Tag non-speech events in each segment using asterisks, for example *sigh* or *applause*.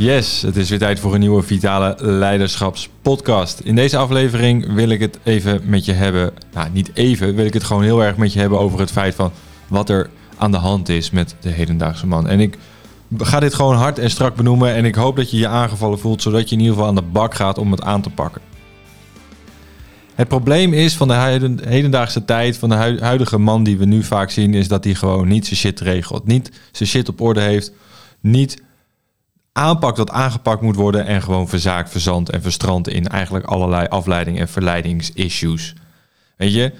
Yes, het is weer tijd voor een nieuwe Vitale Leiderschapspodcast. In deze aflevering wil ik het even met je hebben. Nou, niet even, wil ik het gewoon heel erg met je hebben over het feit van wat er aan de hand is met de hedendaagse man. En ik ga dit gewoon hard en strak benoemen en ik hoop dat je je aangevallen voelt, zodat je in ieder geval aan de bak gaat om het aan te pakken. Het probleem is van de hedendaagse tijd, van de huidige man die we nu vaak zien, is dat hij gewoon niet zijn shit regelt. Niet zijn shit op orde heeft. Niet aanpakt wat aangepakt moet worden en gewoon verzaakt, verzand en verstrand in eigenlijk allerlei afleiding- en verleidingsissues. Weet je,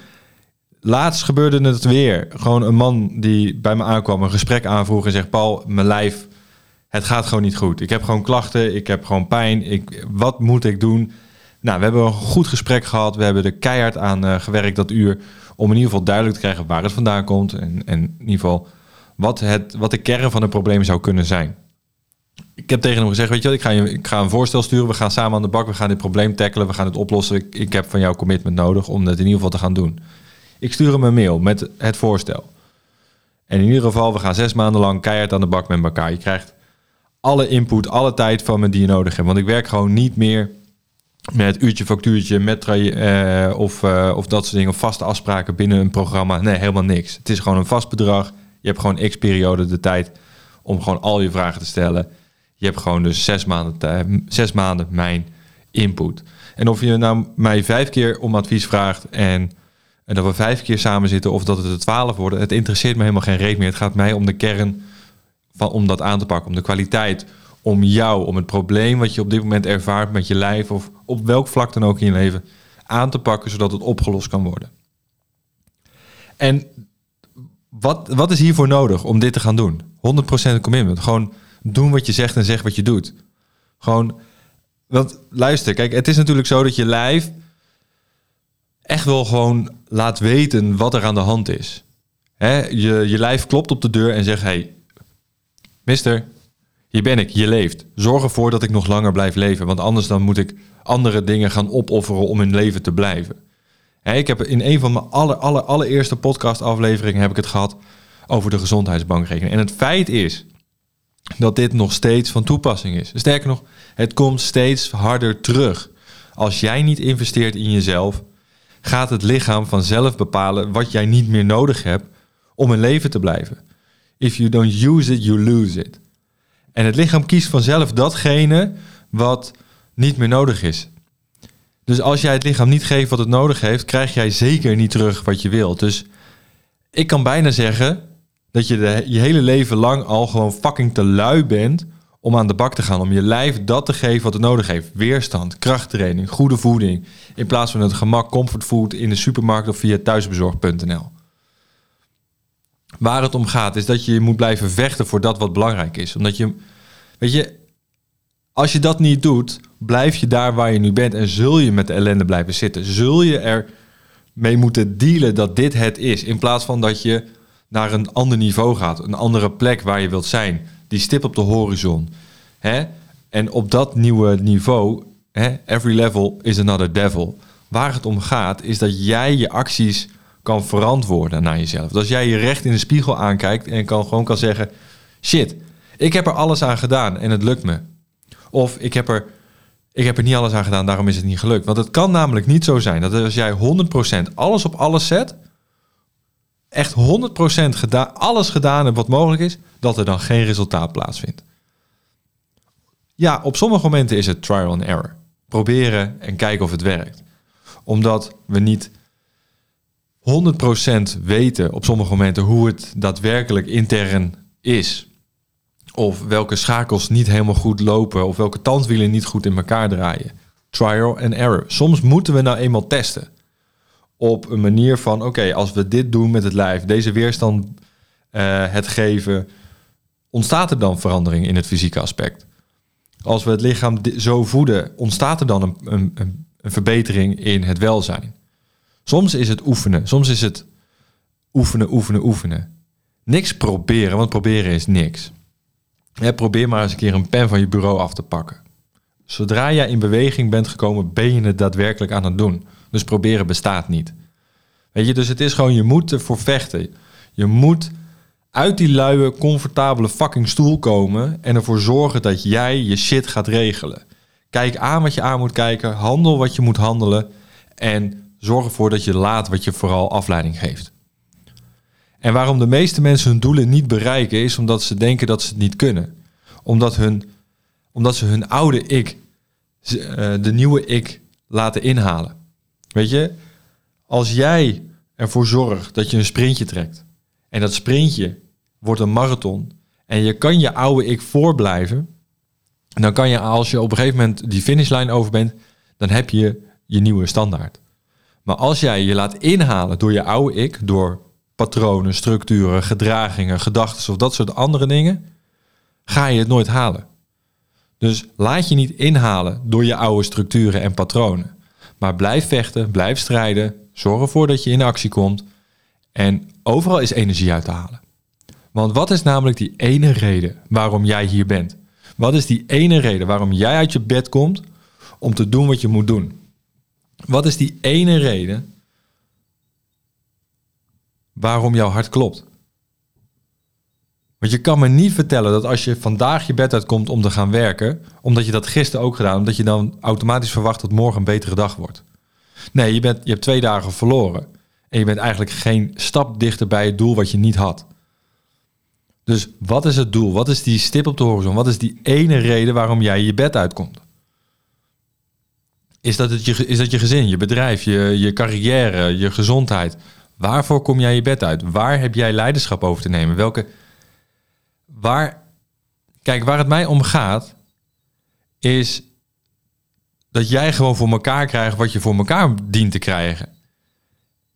laatst gebeurde het weer. Gewoon een man die bij me aankwam, een gesprek aanvroeg en zegt: Paul, mijn lijf, het gaat gewoon niet goed. Ik heb gewoon klachten, ik heb gewoon pijn. Ik, wat moet ik doen? Nou, we hebben een goed gesprek gehad. We hebben er keihard aan uh, gewerkt dat uur. Om in ieder geval duidelijk te krijgen waar het vandaan komt. En, en in ieder geval wat, het, wat de kern van het probleem zou kunnen zijn. Ik heb tegen hem gezegd, weet je wat, ik ga, je, ik ga een voorstel sturen. We gaan samen aan de bak, we gaan dit probleem tackelen, we gaan het oplossen. Ik, ik heb van jou commitment nodig om het in ieder geval te gaan doen. Ik stuur hem een mail met het voorstel. En in ieder geval, we gaan zes maanden lang keihard aan de bak met elkaar. Je krijgt alle input, alle tijd van me die je nodig hebt. Want ik werk gewoon niet meer met uurtje factuurtje, met uh, of, uh, of dat soort dingen, of vaste afspraken binnen een programma. Nee, helemaal niks. Het is gewoon een vast bedrag. Je hebt gewoon x periode de tijd om gewoon al je vragen te stellen. Je hebt gewoon dus zes maanden, zes maanden mijn input. En of je nou mij vijf keer om advies vraagt en, en dat we vijf keer samen zitten of dat het er twaalf worden, het interesseert me helemaal geen reet meer. Het gaat mij om de kern van om dat aan te pakken, om de kwaliteit, om jou, om het probleem wat je op dit moment ervaart met je lijf of op welk vlak dan ook in je leven aan te pakken, zodat het opgelost kan worden. En wat, wat is hiervoor nodig om dit te gaan doen? 100% commitment. Gewoon doen wat je zegt en zeg wat je doet. Gewoon, want luister, kijk, het is natuurlijk zo dat je lijf echt wel gewoon laat weten wat er aan de hand is. Hè? Je, je lijf klopt op de deur en zegt: Hey, mister, hier ben ik, je leeft. Zorg ervoor dat ik nog langer blijf leven, want anders dan moet ik andere dingen gaan opofferen om in leven te blijven. Ik heb in een van mijn aller, aller, allereerste podcastafleveringen heb ik het gehad over de gezondheidsbankrekening. En het feit is dat dit nog steeds van toepassing is. Sterker nog, het komt steeds harder terug. Als jij niet investeert in jezelf, gaat het lichaam vanzelf bepalen wat jij niet meer nodig hebt om in leven te blijven. If you don't use it, you lose it. En het lichaam kiest vanzelf datgene wat niet meer nodig is. Dus als jij het lichaam niet geeft wat het nodig heeft, krijg jij zeker niet terug wat je wilt. Dus ik kan bijna zeggen dat je je hele leven lang al gewoon fucking te lui bent om aan de bak te gaan. Om je lijf dat te geven wat het nodig heeft. Weerstand, krachttraining, goede voeding. In plaats van het gemak comfortfood in de supermarkt of via thuisbezorg.nl. Waar het om gaat is dat je moet blijven vechten voor dat wat belangrijk is. Omdat je, weet je, als je dat niet doet, blijf je daar waar je nu bent en zul je met de ellende blijven zitten. Zul je er mee moeten dealen dat dit het is. In plaats van dat je naar een ander niveau gaat, een andere plek waar je wilt zijn. Die stip op de horizon. Hè? En op dat nieuwe niveau, hè, every level is another devil. Waar het om gaat, is dat jij je acties kan verantwoorden naar jezelf. Dus als jij je recht in de spiegel aankijkt en kan, gewoon kan zeggen: shit, ik heb er alles aan gedaan en het lukt me. Of ik heb er, ik heb er niet alles aan gedaan, daarom is het niet gelukt. Want het kan namelijk niet zo zijn dat als jij 100% alles op alles zet, echt 100% gedaan, alles gedaan wat mogelijk is, dat er dan geen resultaat plaatsvindt. Ja, op sommige momenten is het trial and error. Proberen en kijken of het werkt. Omdat we niet 100% weten op sommige momenten hoe het daadwerkelijk intern is. Of welke schakels niet helemaal goed lopen. Of welke tandwielen niet goed in elkaar draaien. Trial and error. Soms moeten we nou eenmaal testen op een manier van: oké, als we dit doen met het lijf, deze weerstand uh, het geven, ontstaat er dan verandering in het fysieke aspect? Als we het lichaam zo voeden, ontstaat er dan een, een, een verbetering in het welzijn? Soms is het oefenen, soms is het oefenen, oefenen, oefenen. Niks proberen, want proberen is niks. probeer maar eens een keer een pen van je bureau af te pakken. Zodra jij in beweging bent gekomen, ben je het daadwerkelijk aan het doen. Dus proberen bestaat niet. Weet je, dus het is gewoon, je moet ervoor vechten. Je moet uit die luie, comfortabele fucking stoel komen en ervoor zorgen dat jij je shit gaat regelen. Kijk aan wat je aan moet kijken, handel wat je moet handelen en zorg ervoor dat je laat wat je vooral afleiding geeft. En waarom de meeste mensen hun doelen niet bereiken is omdat ze denken dat ze het niet kunnen. Omdat, hun, omdat ze hun oude ik, eh, de nieuwe ik, laten inhalen. Weet je, als jij ervoor zorgt dat je een sprintje trekt en dat sprintje wordt een marathon en je kan je oude ik voorblijven, dan kan je als je op een gegeven moment die finishlijn over bent, dan heb je je nieuwe standaard. Maar als jij je laat inhalen door je oude ik, door patronen, structuren, gedragingen, gedachten of dat soort andere dingen, ga je het nooit halen. Dus laat je niet inhalen door je oude structuren en patronen. Maar blijf vechten, blijf strijden, zorg ervoor dat je in actie komt. En overal is energie uit te halen. Want wat is namelijk die ene reden waarom jij hier bent? Wat is die ene reden waarom jij uit je bed komt om te doen wat je moet doen? Wat is die ene reden waarom jouw hart klopt? Want je kan me niet vertellen dat als je vandaag je bed uitkomt om te gaan werken, omdat je dat gisteren ook gedaan, omdat je dan automatisch verwacht dat morgen een betere dag wordt. Nee, je, bent, je hebt twee dagen verloren. En je bent eigenlijk geen stap dichter bij het doel wat je niet had. Dus wat is het doel? Wat is die stip op de horizon? Wat is die ene reden waarom jij je bed uitkomt? Is dat, het je, is dat je gezin, je bedrijf, je, je carrière, je gezondheid? Waarvoor kom jij je bed uit? Waar heb jij leiderschap over te nemen? Welke, waar, kijk, waar het mij om gaat, is dat jij gewoon voor elkaar krijgt wat je voor elkaar dient te krijgen.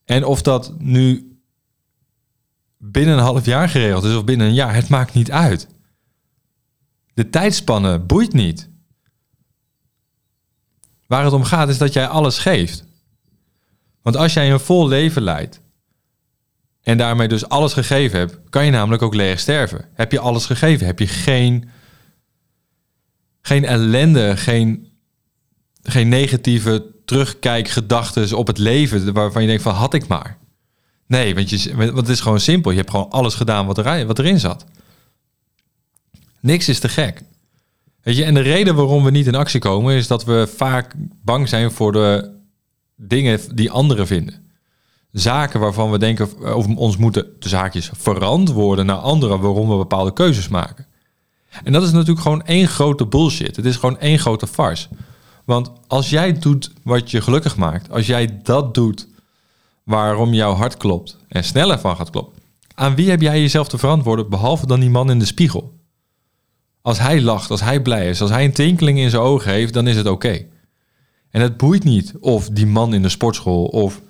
En of dat nu binnen een half jaar geregeld is of binnen een jaar, het maakt niet uit. De tijdspanne boeit niet. Waar het om gaat is dat jij alles geeft. Want als jij een vol leven leidt en daarmee dus alles gegeven hebt, kan je namelijk ook leeg sterven. Heb je alles gegeven? Heb je geen, geen ellende, geen, geen negatieve terugkijkgedachten op het leven waarvan je denkt van had ik maar. Nee, want, je, want het is gewoon simpel. Je hebt gewoon alles gedaan wat, er, wat erin zat. Niks is te gek. Weet je, en de reden waarom we niet in actie komen is dat we vaak bang zijn voor de dingen die anderen vinden. Zaken waarvan we denken of ons moeten de zaakjes verantwoorden naar anderen waarom we bepaalde keuzes maken. En dat is natuurlijk gewoon één grote bullshit. Het is gewoon één grote farce. Want als jij doet wat je gelukkig maakt, als jij dat doet waarom jouw hart klopt en sneller van gaat kloppen, aan wie heb jij jezelf te verantwoorden behalve dan die man in de spiegel? Als hij lacht, als hij blij is, als hij een tinkeling in zijn ogen heeft, dan is het oké. En het boeit niet of die man in de sportschool of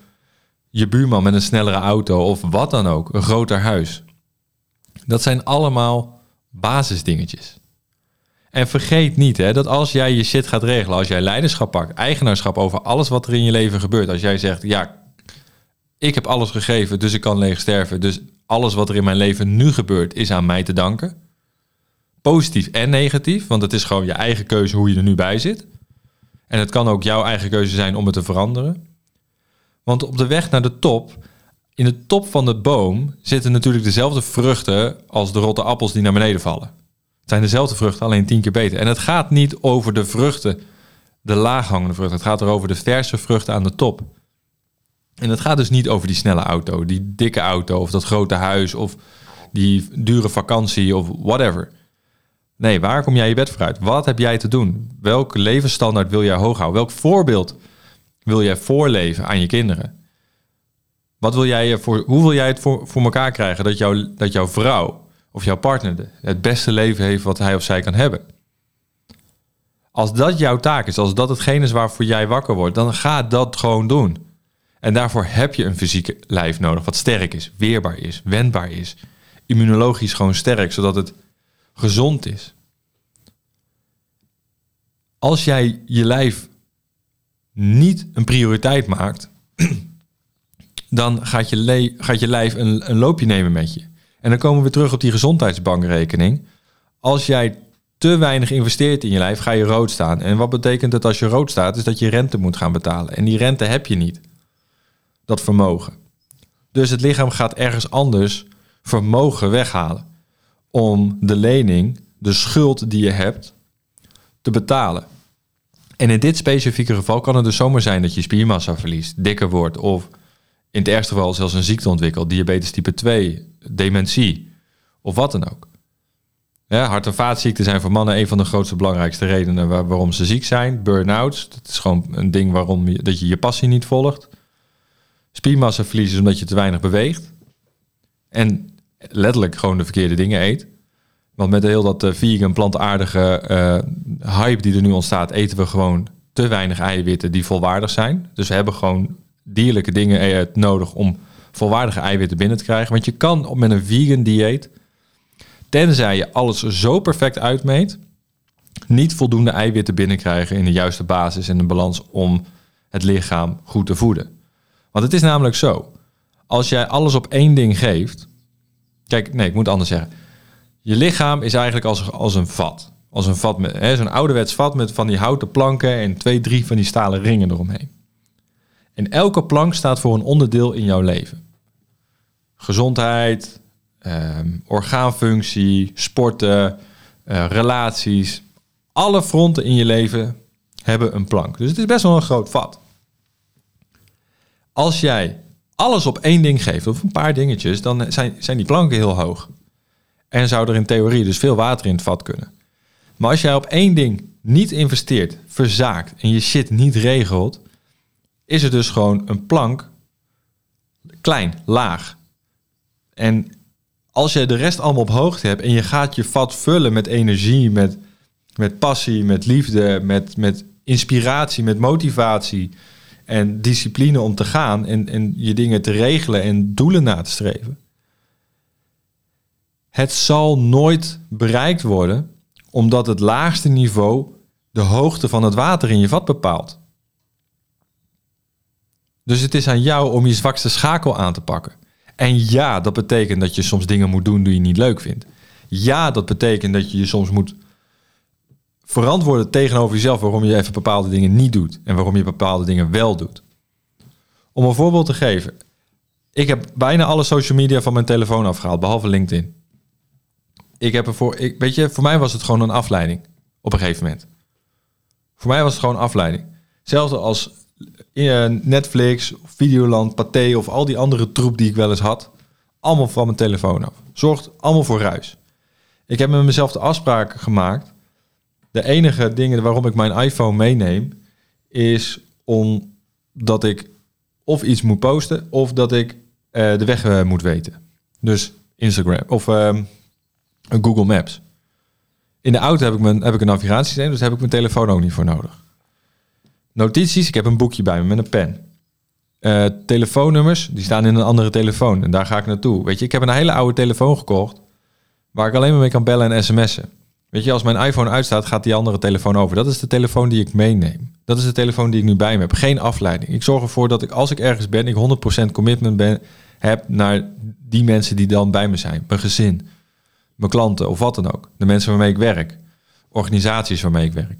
je buurman met een snellere auto of wat dan ook, een groter huis. Dat zijn allemaal basisdingetjes. En vergeet niet hè, dat als jij je shit gaat regelen, als jij leiderschap pakt, eigenaarschap over alles wat er in je leven gebeurt, als jij zegt, ja, ik heb alles gegeven, dus ik kan leeg sterven, dus alles wat er in mijn leven nu gebeurt is aan mij te danken. Positief en negatief, want het is gewoon je eigen keuze hoe je er nu bij zit. En het kan ook jouw eigen keuze zijn om het te veranderen. Want op de weg naar de top, in de top van de boom, zitten natuurlijk dezelfde vruchten als de rotte appels die naar beneden vallen. Het zijn dezelfde vruchten, alleen tien keer beter. En het gaat niet over de vruchten, de laaghangende vruchten. Het gaat erover de verse vruchten aan de top. En het gaat dus niet over die snelle auto, die dikke auto of dat grote huis of die dure vakantie of whatever. Nee, waar kom jij je bed vooruit? Wat heb jij te doen? Welke levensstandaard wil jij hoog houden? Welk voorbeeld wil jij voorleven aan je kinderen? Wat wil jij voor, hoe wil jij het voor, voor elkaar krijgen dat, jou, dat jouw vrouw of jouw partner het beste leven heeft wat hij of zij kan hebben. Als dat jouw taak is, als dat hetgene is waarvoor jij wakker wordt, dan ga dat gewoon doen. En daarvoor heb je een fysieke lijf nodig wat sterk is, weerbaar is, wendbaar is, immunologisch gewoon sterk, zodat het gezond is. Als jij je lijf niet een prioriteit maakt, *clears throat* dan gaat je, gaat je lijf een, een loopje nemen met je. En dan komen we terug op die gezondheidsbankrekening. Als jij te weinig investeert in je lijf, ga je rood staan. En wat betekent het als je rood staat? Is dat je rente moet gaan betalen. En die rente heb je niet. Dat vermogen. Dus het lichaam gaat ergens anders vermogen weghalen om de lening, de schuld die je hebt, te betalen. En in dit specifieke geval kan het dus zomaar zijn dat je spiermassa verliest, dikker wordt of in het ergste geval zelfs een ziekte ontwikkelt, diabetes type 2, dementie of wat dan ook. Ja, hart- en vaatziekten zijn voor mannen een van de grootste belangrijkste redenen waar, waarom ze ziek zijn. Burn-outs, dat is gewoon een ding waarom je, dat je je passie niet volgt. Spiermassa verliezen omdat je te weinig beweegt. En letterlijk gewoon de verkeerde dingen eet. Want met heel dat uh, vegan, plantaardige uh, hype die er nu ontstaat, eten we gewoon te weinig eiwitten die volwaardig zijn. Dus we hebben gewoon dierlijke dingen nodig om volwaardige eiwitten binnen te krijgen. Want je kan met een vegan dieet, tenzij je alles zo perfect uitmeet, niet voldoende eiwitten binnenkrijgen in de juiste basis en de balans om het lichaam goed te voeden. Want het is namelijk zo, als jij alles op één ding geeft, kijk, nee, ik moet anders zeggen. Je lichaam is eigenlijk als, als een vat. Als een vat met zo'n ouderwets vat met van die houten planken en twee, drie van die stalen ringen eromheen. En elke plank staat voor een onderdeel in jouw leven. Gezondheid, um, orgaanfunctie, sporten, uh, relaties. Alle fronten in je leven hebben een plank. Dus het is best wel een groot vat. Als jij alles op één ding geeft, of een paar dingetjes, dan zijn, zijn die planken heel hoog. En zou er in theorie dus veel water in het vat kunnen. Maar als jij op één ding niet investeert, verzaakt en je shit niet regelt, is het dus gewoon een plank klein, laag. En als je de rest allemaal op hoogte hebt en je gaat je vat vullen met energie, met, met passie, met liefde, met, met inspiratie, met motivatie en discipline om te gaan en, en je dingen te regelen en doelen na te streven. Het zal nooit bereikt worden omdat het laagste niveau de hoogte van het water in je vat bepaalt. Dus het is aan jou om je zwakste schakel aan te pakken. En ja, dat betekent dat je soms dingen moet doen die je niet leuk vindt. Ja, dat betekent dat je je soms moet verantwoorden tegenover jezelf waarom je even bepaalde dingen niet doet en waarom je bepaalde dingen wel doet. Om een voorbeeld te geven. Ik heb bijna alle social media van mijn telefoon afgehaald, behalve LinkedIn. Ik heb ervoor, ik, weet je, voor mij was het gewoon een afleiding op een gegeven moment. Voor mij was het gewoon afleiding. Zelfs als eh, Netflix, Videoland, Pathé of al die andere troep die ik wel eens had. Allemaal van mijn telefoon af. Zorgt allemaal voor ruis. Ik heb met mezelf de afspraak gemaakt. De enige dingen waarom ik mijn iPhone meeneem, is omdat ik of iets moet posten of dat ik uh, de weg uh, moet weten. Dus Instagram of uh, Google Maps. In de auto heb ik, mijn, heb ik een navigatiesysteem, dus heb ik mijn telefoon ook niet voor nodig. Notities, ik heb een boekje bij me met een pen. Uh, telefoonnummers, die staan in een andere telefoon. En daar ga ik naartoe. Weet je, ik heb een hele oude telefoon gekocht. Waar ik alleen maar mee kan bellen en sms'en. Weet je, als mijn iPhone uitstaat, gaat die andere telefoon over. Dat is de telefoon die ik meeneem. Dat is de telefoon die ik nu bij me heb. Geen afleiding. Ik zorg ervoor dat ik, als ik ergens ben, ik 100% commitment ben, heb naar die mensen die dan bij me zijn. Mijn gezin, mijn klanten of wat dan ook. De mensen waarmee ik werk. Organisaties waarmee ik werk.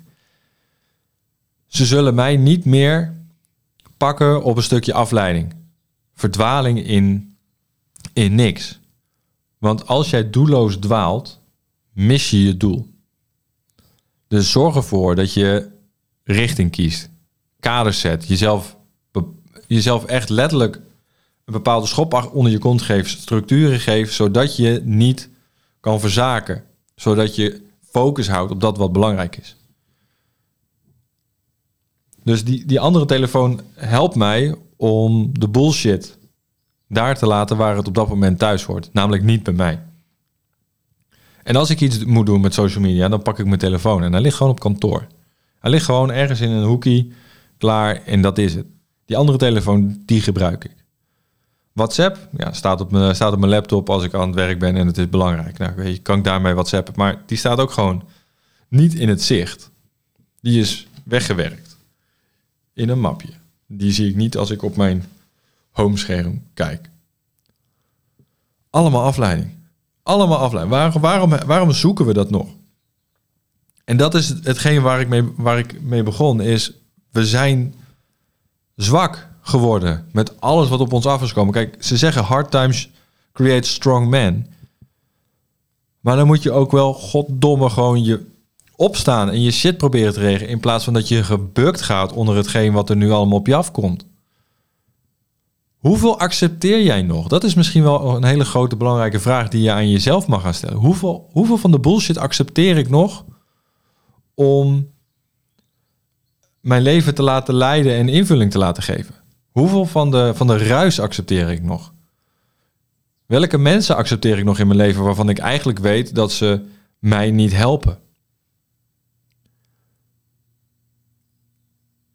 Ze zullen mij niet meer pakken op een stukje afleiding. Verdwaling in, in niks. Want als jij doelloos dwaalt, mis je je doel. Dus zorg ervoor dat je richting kiest. Kaders zet. Jezelf, jezelf echt letterlijk een bepaalde schop onder je kont geeft. Structuren geeft. Zodat je niet kan verzaken. Zodat je focus houdt op dat wat belangrijk is. Dus die, die andere telefoon helpt mij om de bullshit daar te laten waar het op dat moment thuis hoort. Namelijk niet bij mij. En als ik iets moet doen met social media, dan pak ik mijn telefoon en hij ligt gewoon op kantoor. Hij ligt gewoon ergens in een hoekie, klaar en dat is het. Die andere telefoon, die gebruik ik. WhatsApp, ja, staat op, mijn, staat op mijn laptop als ik aan het werk ben en het is belangrijk. Nou, je, kan ik daarmee WhatsAppen, maar die staat ook gewoon niet in het zicht. Die is weggewerkt in een mapje. Die zie ik niet als ik op mijn homescherm kijk. Allemaal afleiding. Allemaal afleiding. Waarom, waarom, waarom zoeken we dat nog? En dat is hetgeen waar ik, mee, waar ik mee begon, is we zijn zwak geworden met alles wat op ons af is komen. Kijk, ze zeggen hard times create strong men. Maar dan moet je ook wel goddomme gewoon je opstaan en je shit proberen te regelen. In plaats van dat je gebukt gaat onder hetgeen wat er nu allemaal op je afkomt. Hoeveel accepteer jij nog? Dat is misschien wel een hele grote belangrijke vraag die je aan jezelf mag gaan stellen. Hoeveel, hoeveel van de bullshit accepteer ik nog om mijn leven te laten leiden en invulling te laten geven? Hoeveel van de, van de ruis accepteer ik nog? Welke mensen accepteer ik nog in mijn leven waarvan ik eigenlijk weet dat ze mij niet helpen?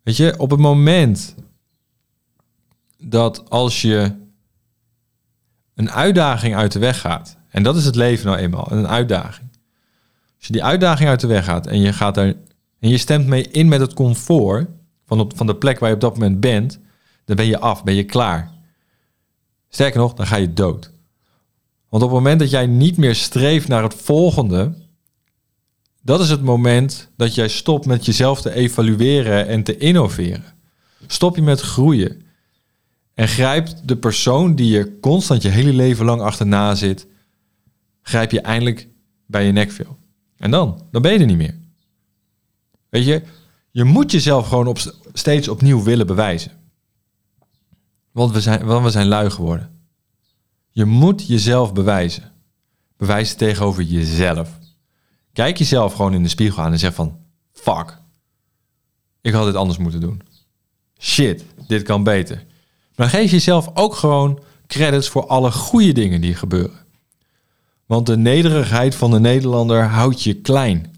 Weet je, op het moment dat als je een uitdaging uit de weg gaat, en dat is het leven nou eenmaal, een uitdaging. Als je die uitdaging uit de weg gaat en je gaat er en je stemt mee in met het comfort van, op, van de plek waar je op dat moment bent, dan ben je af, ben je klaar. Sterker nog, dan ga je dood. Want op het moment dat jij niet meer streeft naar het volgende, dat is het moment dat jij stopt met jezelf te evalueren en te innoveren. Stop je met groeien. En grijpt de persoon die je constant je hele leven lang achterna zit, grijp je eindelijk bij je nekvel. En dan, dan ben je er niet meer. Weet je, je moet jezelf gewoon op, steeds opnieuw willen bewijzen. Want we, zijn, want we zijn lui geworden. Je moet jezelf bewijzen. Bewijzen tegenover jezelf. Kijk jezelf gewoon in de spiegel aan en zeg van... Fuck. Ik had dit anders moeten doen. Shit, dit kan beter. Maar geef jezelf ook gewoon credits voor alle goede dingen die gebeuren. Want de nederigheid van de Nederlander houdt je klein.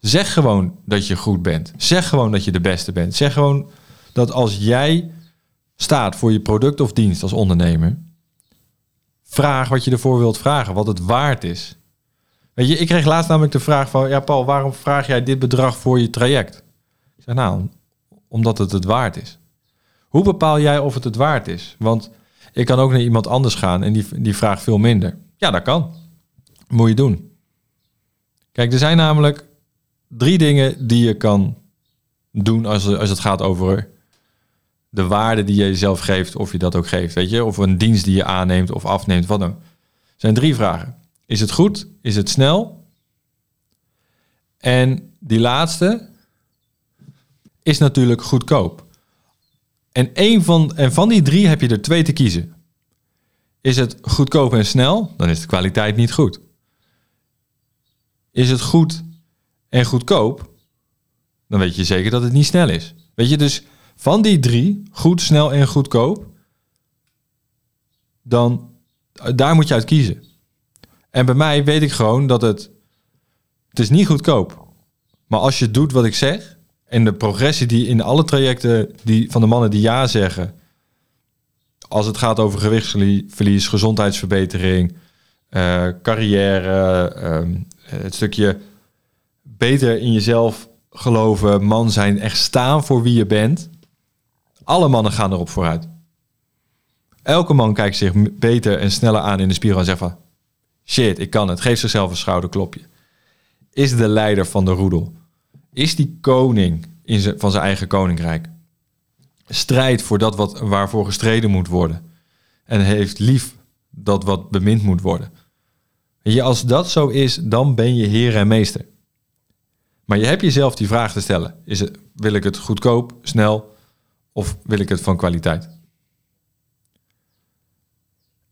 Zeg gewoon dat je goed bent. Zeg gewoon dat je de beste bent. Zeg gewoon dat als jij staat voor je product of dienst als ondernemer, vraag wat je ervoor wilt vragen, wat het waard is. Weet je, ik kreeg laatst namelijk de vraag van, ja Paul, waarom vraag jij dit bedrag voor je traject? Ik nou, omdat het het waard is. Hoe bepaal jij of het het waard is? Want ik kan ook naar iemand anders gaan en die, die vraagt veel minder. Ja, dat kan. Moet je doen. Kijk, er zijn namelijk drie dingen die je kan doen als, als het gaat over de waarde die je jezelf geeft, of je dat ook geeft. Weet je, of een dienst die je aanneemt of afneemt, wat dan. Zijn drie vragen. Is het goed? Is het snel? En die laatste is natuurlijk goedkoop. En, een van, en van die drie heb je er twee te kiezen. Is het goedkoop en snel? Dan is de kwaliteit niet goed. Is het goed en goedkoop? Dan weet je zeker dat het niet snel is. Weet je, dus van die drie, goed, snel en goedkoop, dan daar moet je uit kiezen. En bij mij weet ik gewoon dat het, het is niet goedkoop. Maar als je doet wat ik zeg, en de progressie die in alle trajecten die, van de mannen die ja zeggen, als het gaat over gewichtsverlies, gezondheidsverbetering, uh, carrière, ehm, het stukje beter in jezelf geloven, man zijn, echt staan voor wie je bent. Alle mannen gaan erop vooruit. Elke man kijkt zich beter en sneller aan in de spiegel en zegt van... Shit, ik kan het. Geef zichzelf een schouderklopje. Is de leider van de roedel. Is die koning in van zijn eigen koninkrijk. Strijdt voor dat wat, waarvoor gestreden moet worden. En heeft lief dat wat bemind moet worden. je, als dat zo is, dan ben je heer en meester. Maar je hebt jezelf die vraag te stellen. Is het, wil ik het goedkoop, snel of wil ik het van kwaliteit?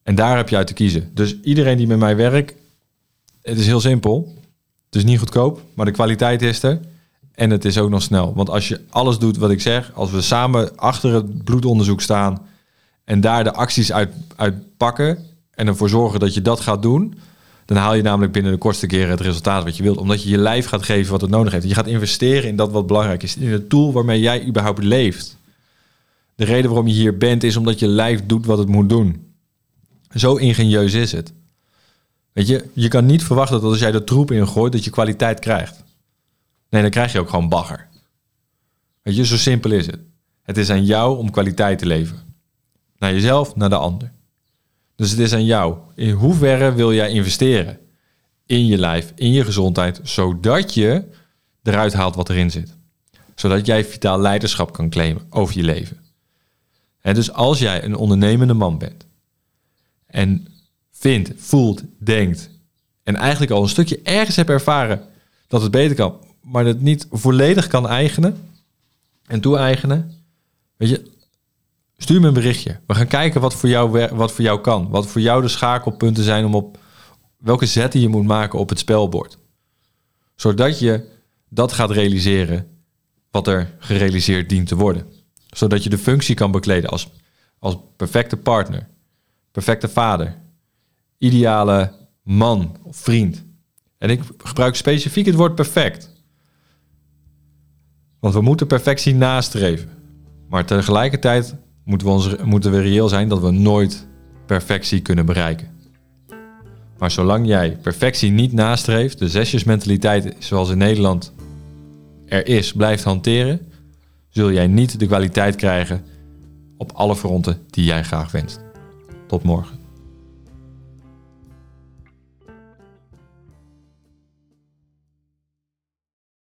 En daar heb je uit te kiezen. Dus iedereen die met mij werkt, het is heel simpel. Het is niet goedkoop, maar de kwaliteit is er. En het is ook nog snel. Want als je alles doet wat ik zeg, als we samen achter het bloedonderzoek staan en daar de acties uit, pakken en ervoor zorgen dat je dat gaat doen, dan haal je namelijk binnen de kortste keren het resultaat wat je wilt. Omdat je je lijf gaat geven wat het nodig heeft. Je gaat investeren in dat wat belangrijk is. In het tool waarmee jij überhaupt leeft. De reden waarom je hier bent is omdat je lijf doet wat het moet doen. Zo ingenieus is het. Weet je, je kan niet verwachten dat als jij de troep ingooit, dat je kwaliteit krijgt. Nee, dan krijg je ook gewoon bagger. Weet je, zo simpel is het. Het is aan jou om kwaliteit te leveren. Naar jezelf, naar de ander. Dus het is aan jou. In hoeverre wil jij investeren in je lijf, in je gezondheid, zodat je eruit haalt wat erin zit. Zodat jij vitaal leiderschap kan claimen over je leven. En dus als jij een ondernemende man bent en vindt, voelt, denkt en eigenlijk al een stukje ergens hebt ervaren dat het beter kan, maar het niet volledig kan eigenen en toe-eigenen, weet je, stuur me een berichtje. We gaan kijken wat voor jou, wat voor jou kan. Wat voor jou de schakelpunten zijn om op welke zetten je moet maken op het spelbord. Zodat je dat gaat realiseren wat er gerealiseerd dient te worden. Zodat je de functie kan bekleden als, als perfecte partner, perfecte vader, ideale man of vriend. En ik gebruik specifiek het woord perfect. Want we moeten perfectie nastreven. Maar tegelijkertijd moeten we, ons, moeten we reëel zijn dat we nooit perfectie kunnen bereiken. Maar zolang jij perfectie niet nastreeft, de zesjesmentaliteit zoals in Nederland er is, blijft hanteren, zul jij niet de kwaliteit krijgen op alle fronten die jij graag wenst. Tot morgen.